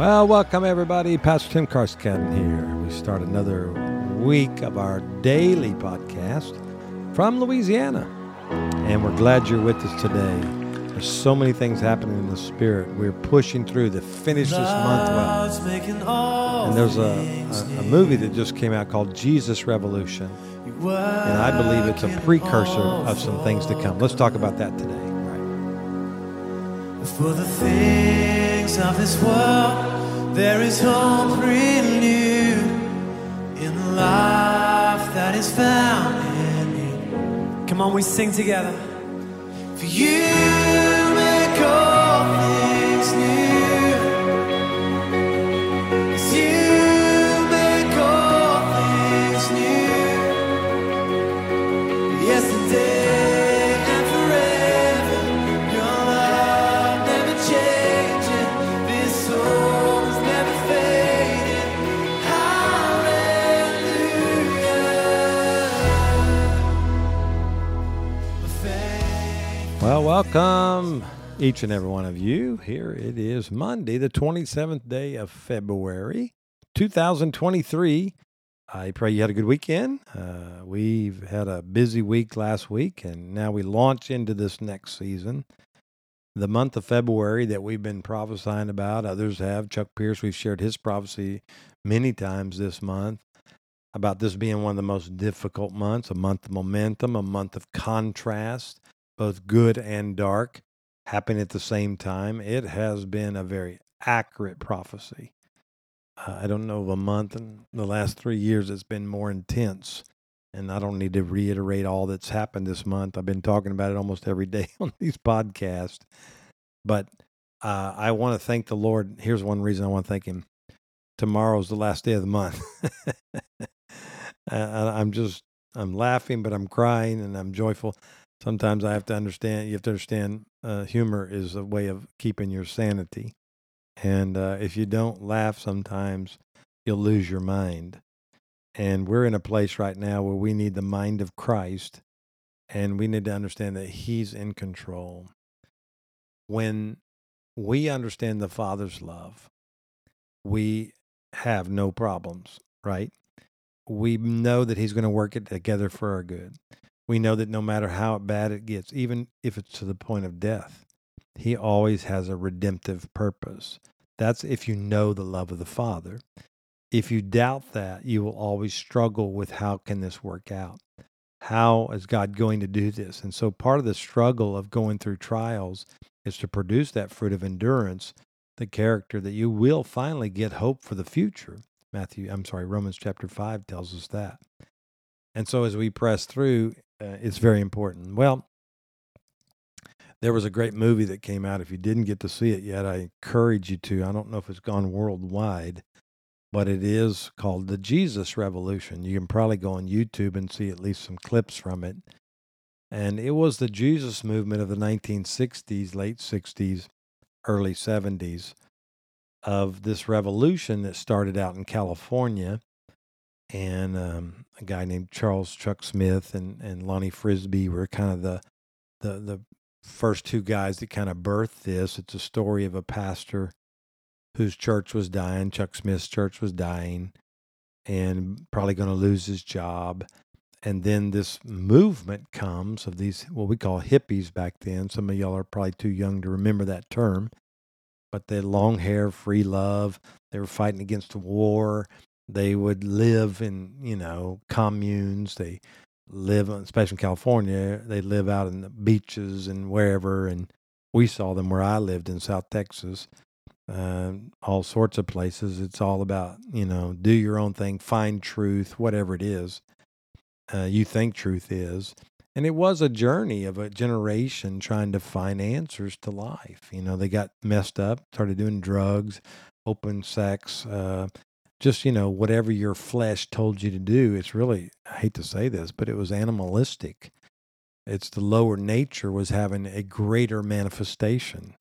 Well, welcome everybody. Pastor Tim Carscadden here. We start another week of our daily podcast from Louisiana. And we're glad you're with us today. There's so many things happening in the spirit. We're pushing through to finish this month well. And there's a, a, a movie that just came out called Jesus Revolution. And I believe it's a precursor of some things to come. Let's talk about that today. For the things of this world, there is hope renewed in the life that is found in you. Come on, we sing together. For you welcome each and every one of you. Here it is Monday, the 27th day of February, 2023. I pray you had a good weekend. Uh, we've had a busy week last week, and now we launch into this next season. The month of February that we've been prophesying about, others have. Chuck Pierce, we've shared his prophecy many times this month about this being one of the most difficult months, a month of momentum, a month of contrast, both good and dark, happen at the same time. It has been a very accurate prophecy. Uh, I don't know of a month in the last three years that's been more intense. And I don't need to reiterate all that's happened this month. I've been talking about it almost every day on these podcasts. But uh, I want to thank the Lord. Here's one reason I want to thank Him. Tomorrow's the last day of the month. Uh, I'm just, I'm laughing, but I'm crying and I'm joyful. Sometimes I have to understand, you have to understand uh, humor is a way of keeping your sanity. And uh, if you don't laugh sometimes, you'll lose your mind. And we're in a place right now where we need the mind of Christ and we need to understand that He's in control. When we understand the Father's love, we have no problems, right? We know that He's going to work it together for our good. We know that no matter how bad it gets, even if it's to the point of death, He always has a redemptive purpose. That's if you know the love of the Father. If you doubt that, you will always struggle with how can this work out? How is God going to do this? And so part of the struggle of going through trials is to produce that fruit of endurance, the character that you will finally get hope for the future. Matthew, I'm sorry, Romans chapter 5 tells us that. And so as we press through, uh, it's very important. Well, there was a great movie that came out. If you didn't get to see it yet, I encourage you to. I don't know if it's gone worldwide, but it is called The Jesus Revolution. You can probably go on YouTube and see at least some clips from it. And it was the Jesus movement of the 1960s, late 60s, early 70s of this revolution that started out in California. And um, a guy named Charles Chuck Smith and, and Lonnie Frisbee were kind of the, the, the first two guys that kind of birthed this. It's a story of a pastor whose church was dying. Chuck Smith's church was dying and probably going to lose his job. And then this movement comes of these, what we call hippies back then. Some of y'all are probably too young to remember that term, but had long hair, free love. They were fighting against the war. They would live in, you know, communes. They live, especially in California, they live out in the beaches and wherever. And we saw them where I lived in South Texas, uh, all sorts of places. It's all about, you know, do your own thing, find truth, whatever it is uh, you think truth is. And it was a journey of a generation trying to find answers to life. You know, they got messed up, started doing drugs, open sex, uh, just, you know, whatever your flesh told you to do. It's really, I hate to say this, but it was animalistic. It's the lower nature was having a greater manifestation.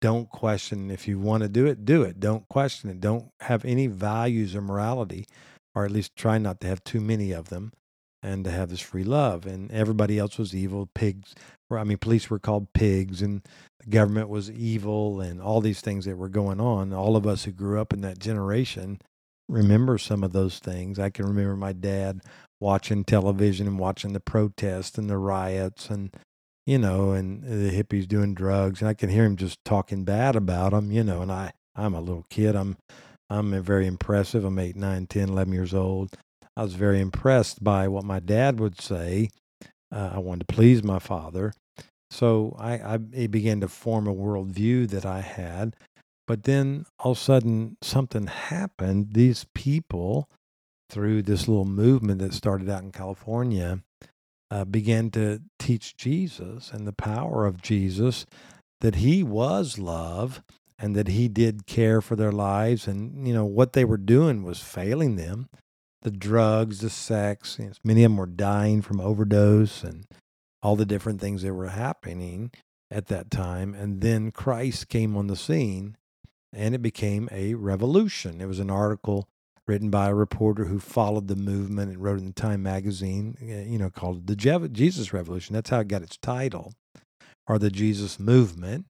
Don't question if you want to do it, do it. Don't question it. Don't have any values or morality, or at least try not to have too many of them and to have this free love. And everybody else was evil. Pigs, I mean, police were called pigs, and the government was evil and all these things that were going on. All of us who grew up in that generation remember some of those things. I can remember my dad watching television and watching the protests and the riots and you know and the hippies doing drugs and I can hear him just talking bad about them, you know, and I I'm a little kid. I'm I'm very impressive. I'm 8, 9, 10, 11 years old. I was very impressed by what my dad would say. Uh, I wanted to please my father. So I, I began to form a worldview that I had. But then all of a sudden something happened. These people, through this little movement that started out in California, uh, began to teach Jesus and the power of Jesus, that he was love and that he did care for their lives. And, you know, what they were doing was failing them the drugs, the sex. You know, many of them were dying from overdose and all the different things that were happening at that time. And then Christ came on the scene and it became a revolution. It was an article written by a reporter who followed the movement and wrote in the Time magazine, eh, you know, called the Jesus Revolution. That's how it got its title, or the Jesus Movement.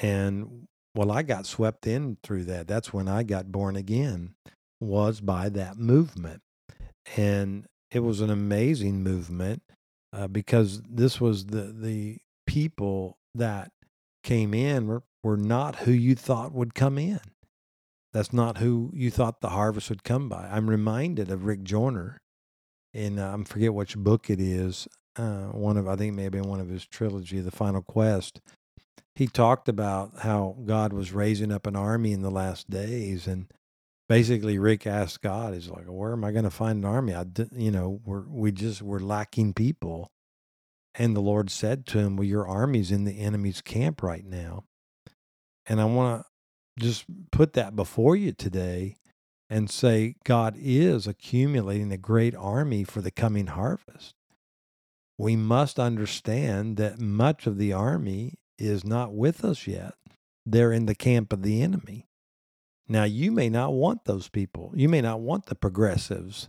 And well, I got swept in through that. That's when I got born again, was by that movement. And it was an amazing movement uh, because this was the, the people that came in were, were not who you thought would come in. That's not who you thought the harvest would come by. I'm reminded of Rick Joyner in uh, I forget which book it is. Uh, one of I think maybe one of his trilogy, The Final Quest. He talked about how God was raising up an army in the last days, and basically Rick asked God, "He's like, where am I going to find an army? I, you know, we're we just we're lacking people." And the Lord said to him, "Well, your army's in the enemy's camp right now." And I want to just put that before you today and say God is accumulating a great army for the coming harvest. We must understand that much of the army is not with us yet. They're in the camp of the enemy. Now, you may not want those people. You may not want the progressives,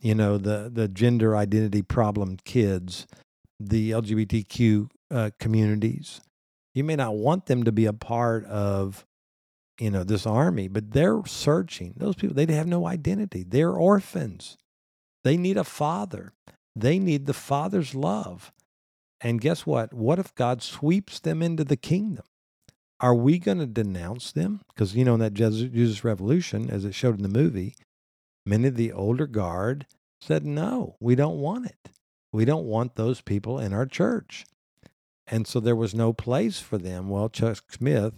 you know, the, the gender identity problem kids, the LGBTQ uh, communities. You may not want them to be a part of you know, this army, but they're searching. Those people, they have no identity. They're orphans. They need a father. They need the father's love. And guess what? What if God sweeps them into the kingdom? Are we going to denounce them? Because, you know, in that Jesus Revolution, as it showed in the movie, many of the older guard said, no, we don't want it. We don't want those people in our church. And so there was no place for them. Well, Chuck Smith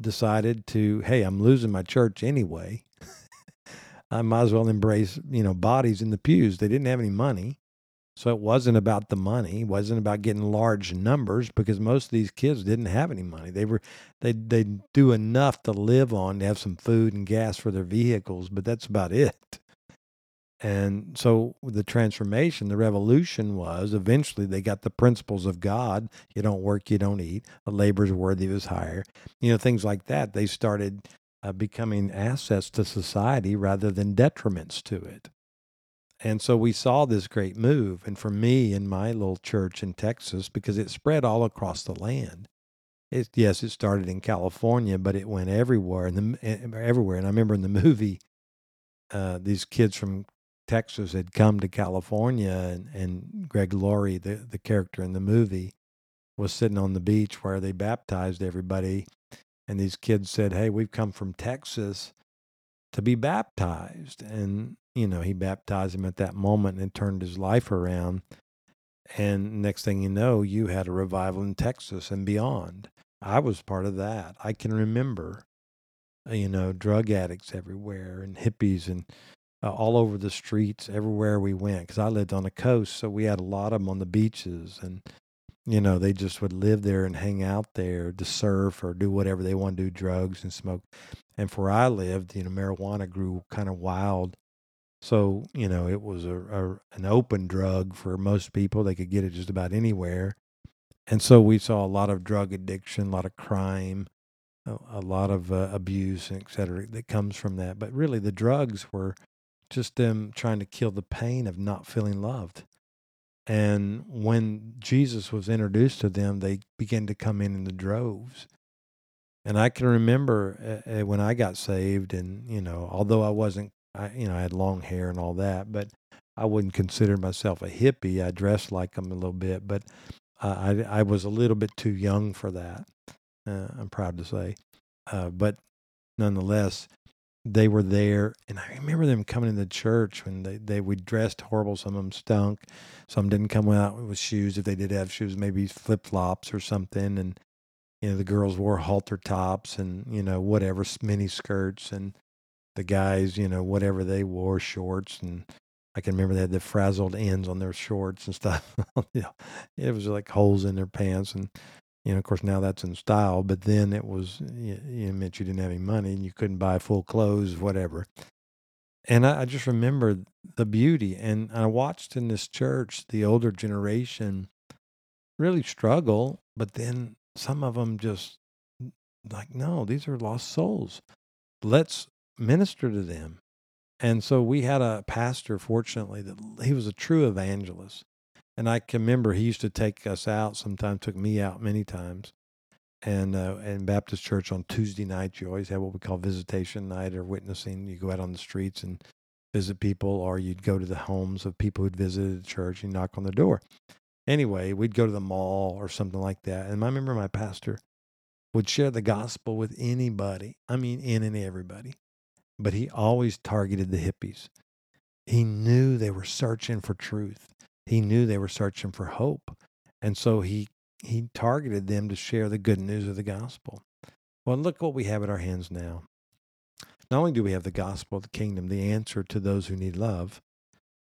decided to, hey, I'm losing my church anyway. I might as well embrace, you know, bodies in the pews. They didn't have any money. So it wasn't about the money, it wasn't about getting large numbers because most of these kids didn't have any money. They were they they do enough to live on, to have some food and gas for their vehicles, but that's about it. And so the transformation, the revolution was eventually they got the principles of God. You don't work, you don't eat. A labor's worthy of his hire. You know, things like that. They started uh, becoming assets to society rather than detriments to it. And so we saw this great move. And for me in my little church in Texas, because it spread all across the land, it, yes, it started in California, but it went everywhere and everywhere. And I remember in the movie, uh, these kids from Texas had come to California, and, and Greg Laurie, the, the character in the movie, was sitting on the beach where they baptized everybody. And these kids said, Hey, we've come from Texas to be baptized. And, you know, he baptized him at that moment and turned his life around. And next thing you know, you had a revival in Texas and beyond. I was part of that. I can remember, you know, drug addicts everywhere and hippies and uh, all over the streets everywhere we went because I lived on the coast, so we had a lot of them on the beaches, and you know they just would live there and hang out there to surf or do whatever they want to do, drugs and smoke. And for I lived, you know, marijuana grew kind of wild, so you know it was a, a an open drug for most people. They could get it just about anywhere, and so we saw a lot of drug addiction, a lot of crime. A, lot of uh, abuse, et cetera, that comes from that. But really, the drugs were just them trying to kill the pain of not feeling loved. And when Jesus was introduced to them, they began to come in in the droves. And I can remember uh, uh, when I got saved, and you know, although I wasn't, I, you know, I had long hair and all that, but I wouldn't consider myself a hippie. I dressed like them a little bit, but I I was a little bit too young for that. Uh, I'm proud to say, uh, but nonetheless, they were there and i remember them coming into church when they, they we dressed horrible some of them stunk some didn't come out with shoes if they did have shoes maybe flip-flops or something and you know the girls wore halter tops and you know whatever mini skirts and the guys you know whatever they wore shorts and i can remember they had the frazzled ends on their shorts and stuff. You know, it was like holes in their pants and you know, of course, now that's in style, but then it was, it meant you didn't have any money and you couldn't buy full clothes, whatever. And I, I just remember the beauty. And I watched in this church the older generation really struggle, but then some of them just like, no, these are lost souls. Let's minister to them. And so we had a pastor, fortunately, that he was a true evangelist. And I can remember he used to take us out. Sometimes took me out many times. And uh, in Baptist church on Tuesday nights, you always have what we call visitation night or witnessing. You go out on the streets and visit people, or you'd go to the homes of people who'd visited the church and knock on the door. Anyway, we'd go to the mall or something like that. And I remember my pastor would share the gospel with anybody. I mean, in and everybody. But he always targeted the hippies. He knew they were searching for truth he knew they were searching for hope. And so he he targeted them to share the good news of the gospel. Well, look what we have at our hands now. Not only do we have the gospel of the kingdom, the answer to those who need love,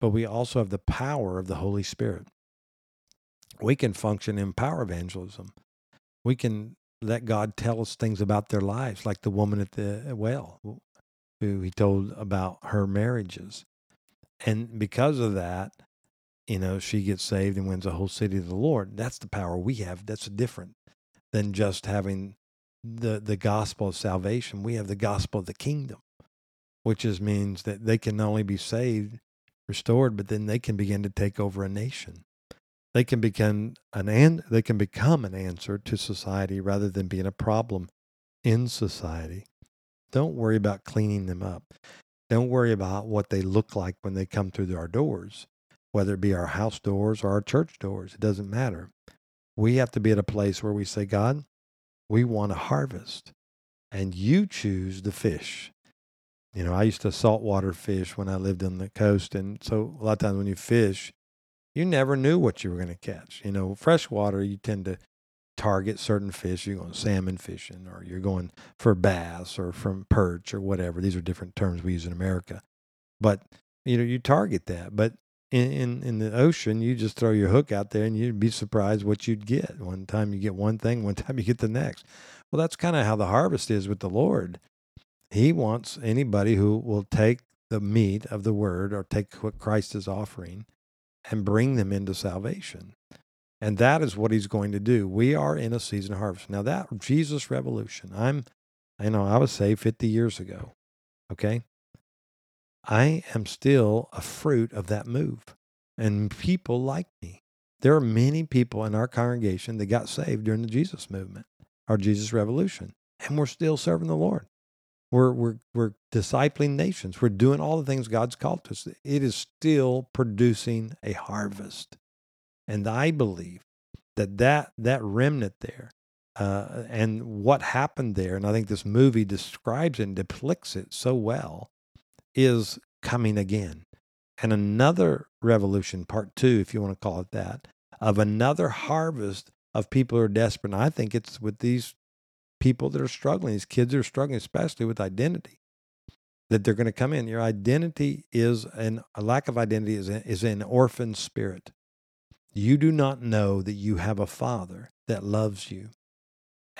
but we also have the power of the Holy Spirit. We can function in power evangelism. We can let God tell us things about their lives, like the woman at the well, who he told about her marriages. And because of that, you know, she gets saved and wins a whole city to the Lord. That's the power we have. That's different than just having the the gospel of salvation. We have the gospel of the kingdom, which is means that they can not only be saved, restored, but then they can begin to take over a nation. They can become an an, they can become an answer to society rather than being a problem in society. Don't worry about cleaning them up. Don't worry about what they look like when they come through our doors whether it be our house doors or our church doors. It doesn't matter. We have to be at a place where we say, God, we want to harvest, and you choose the fish. You know, I used to saltwater fish when I lived on the coast. And so a lot of times when you fish, you never knew what you were going to catch. You know, freshwater, you tend to target certain fish. You're going salmon fishing, or you're going for bass or from perch or whatever. These are different terms we use in America. But, you know, you target that. But in, in, in the ocean, you just throw your hook out there and you'd be surprised what you'd get. One time you get one thing, one time you get the next. Well, that's kind of how the harvest is with the Lord. He wants anybody who will take the meat of the word or take what Christ is offering and bring them into salvation. And that is what he's going to do. We are in a season of harvest. Now that Jesus revolution, I'm you know I was saved 50 years ago. Okay? I am still a fruit of that move. And people like me. There are many people in our congregation that got saved during the Jesus movement our Jesus revolution. And we're still serving the Lord. We're, we're, we're discipling nations. We're doing all the things God's called us. It is still producing a harvest. And I believe that that, that remnant there uh, and what happened there, and I think this movie describes and depicts it so well, is coming again. And another revolution, part two, if you want to call it that, of another harvest of people who are desperate. And I think it's with these people that are struggling, these kids are struggling, especially with identity, that they're going to come in. Your identity is an, a lack of identity is, a, is an orphan spirit. You do not know that you have a father that loves you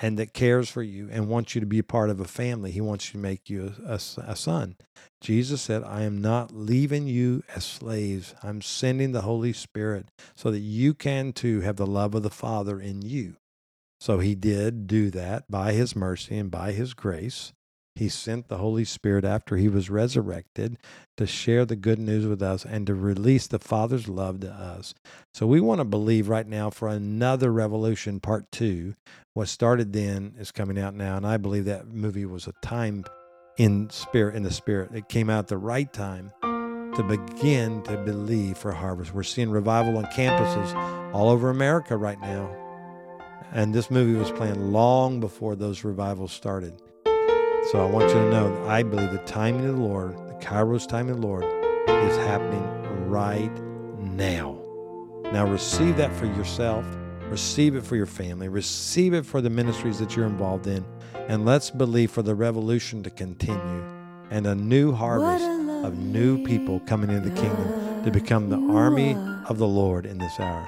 and that cares for you and wants you to be a part of a family. He wants you to make you a, a, a, son. Jesus said, I am not leaving you as slaves. I'm sending the Holy Spirit so that you can too have the love of the Father in you. So he did do that by his mercy and by his grace. He sent the Holy Spirit after he was resurrected to share the good news with us and to release the Father's love to us. So we want to believe right now for another revolution, part two. What started then is coming out now. And I believe that movie was a time in spirit, in the spirit. It came out at the right time to begin to believe for harvest. We're seeing revival on campuses all over America right now. And this movie was planned long before those revivals started. So I want you to know that I believe the timing of the Lord, the Kairos timing of the Lord, is happening right now. Now receive that for yourself, receive it for your family, receive it for the ministries that you're involved in, and let's believe for the revolution to continue and a new harvest of new people coming into the kingdom to become the army of the Lord in this hour.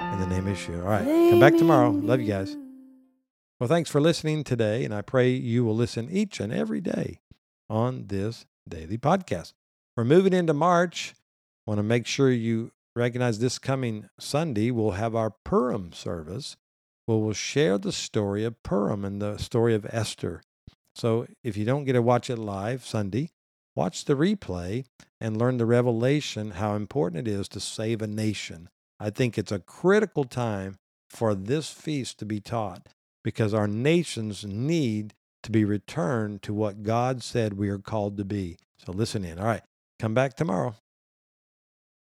In the name of Yeshua. All right, come back tomorrow. Love you guys. Well, thanks for listening today, and I pray you will listen each and every day on this daily podcast. We're moving into March. Want to make sure you recognize this coming Sunday, we'll have our Purim service where we'll share the story of Purim and the story of Esther. So if you don't get to watch it live Sunday, watch the replay and learn the revelation how important it is to save a nation. I think it's a critical time for this feast to be taught because our nations need to be returned to what God said we are called to be. So listen in. All right. Come back tomorrow.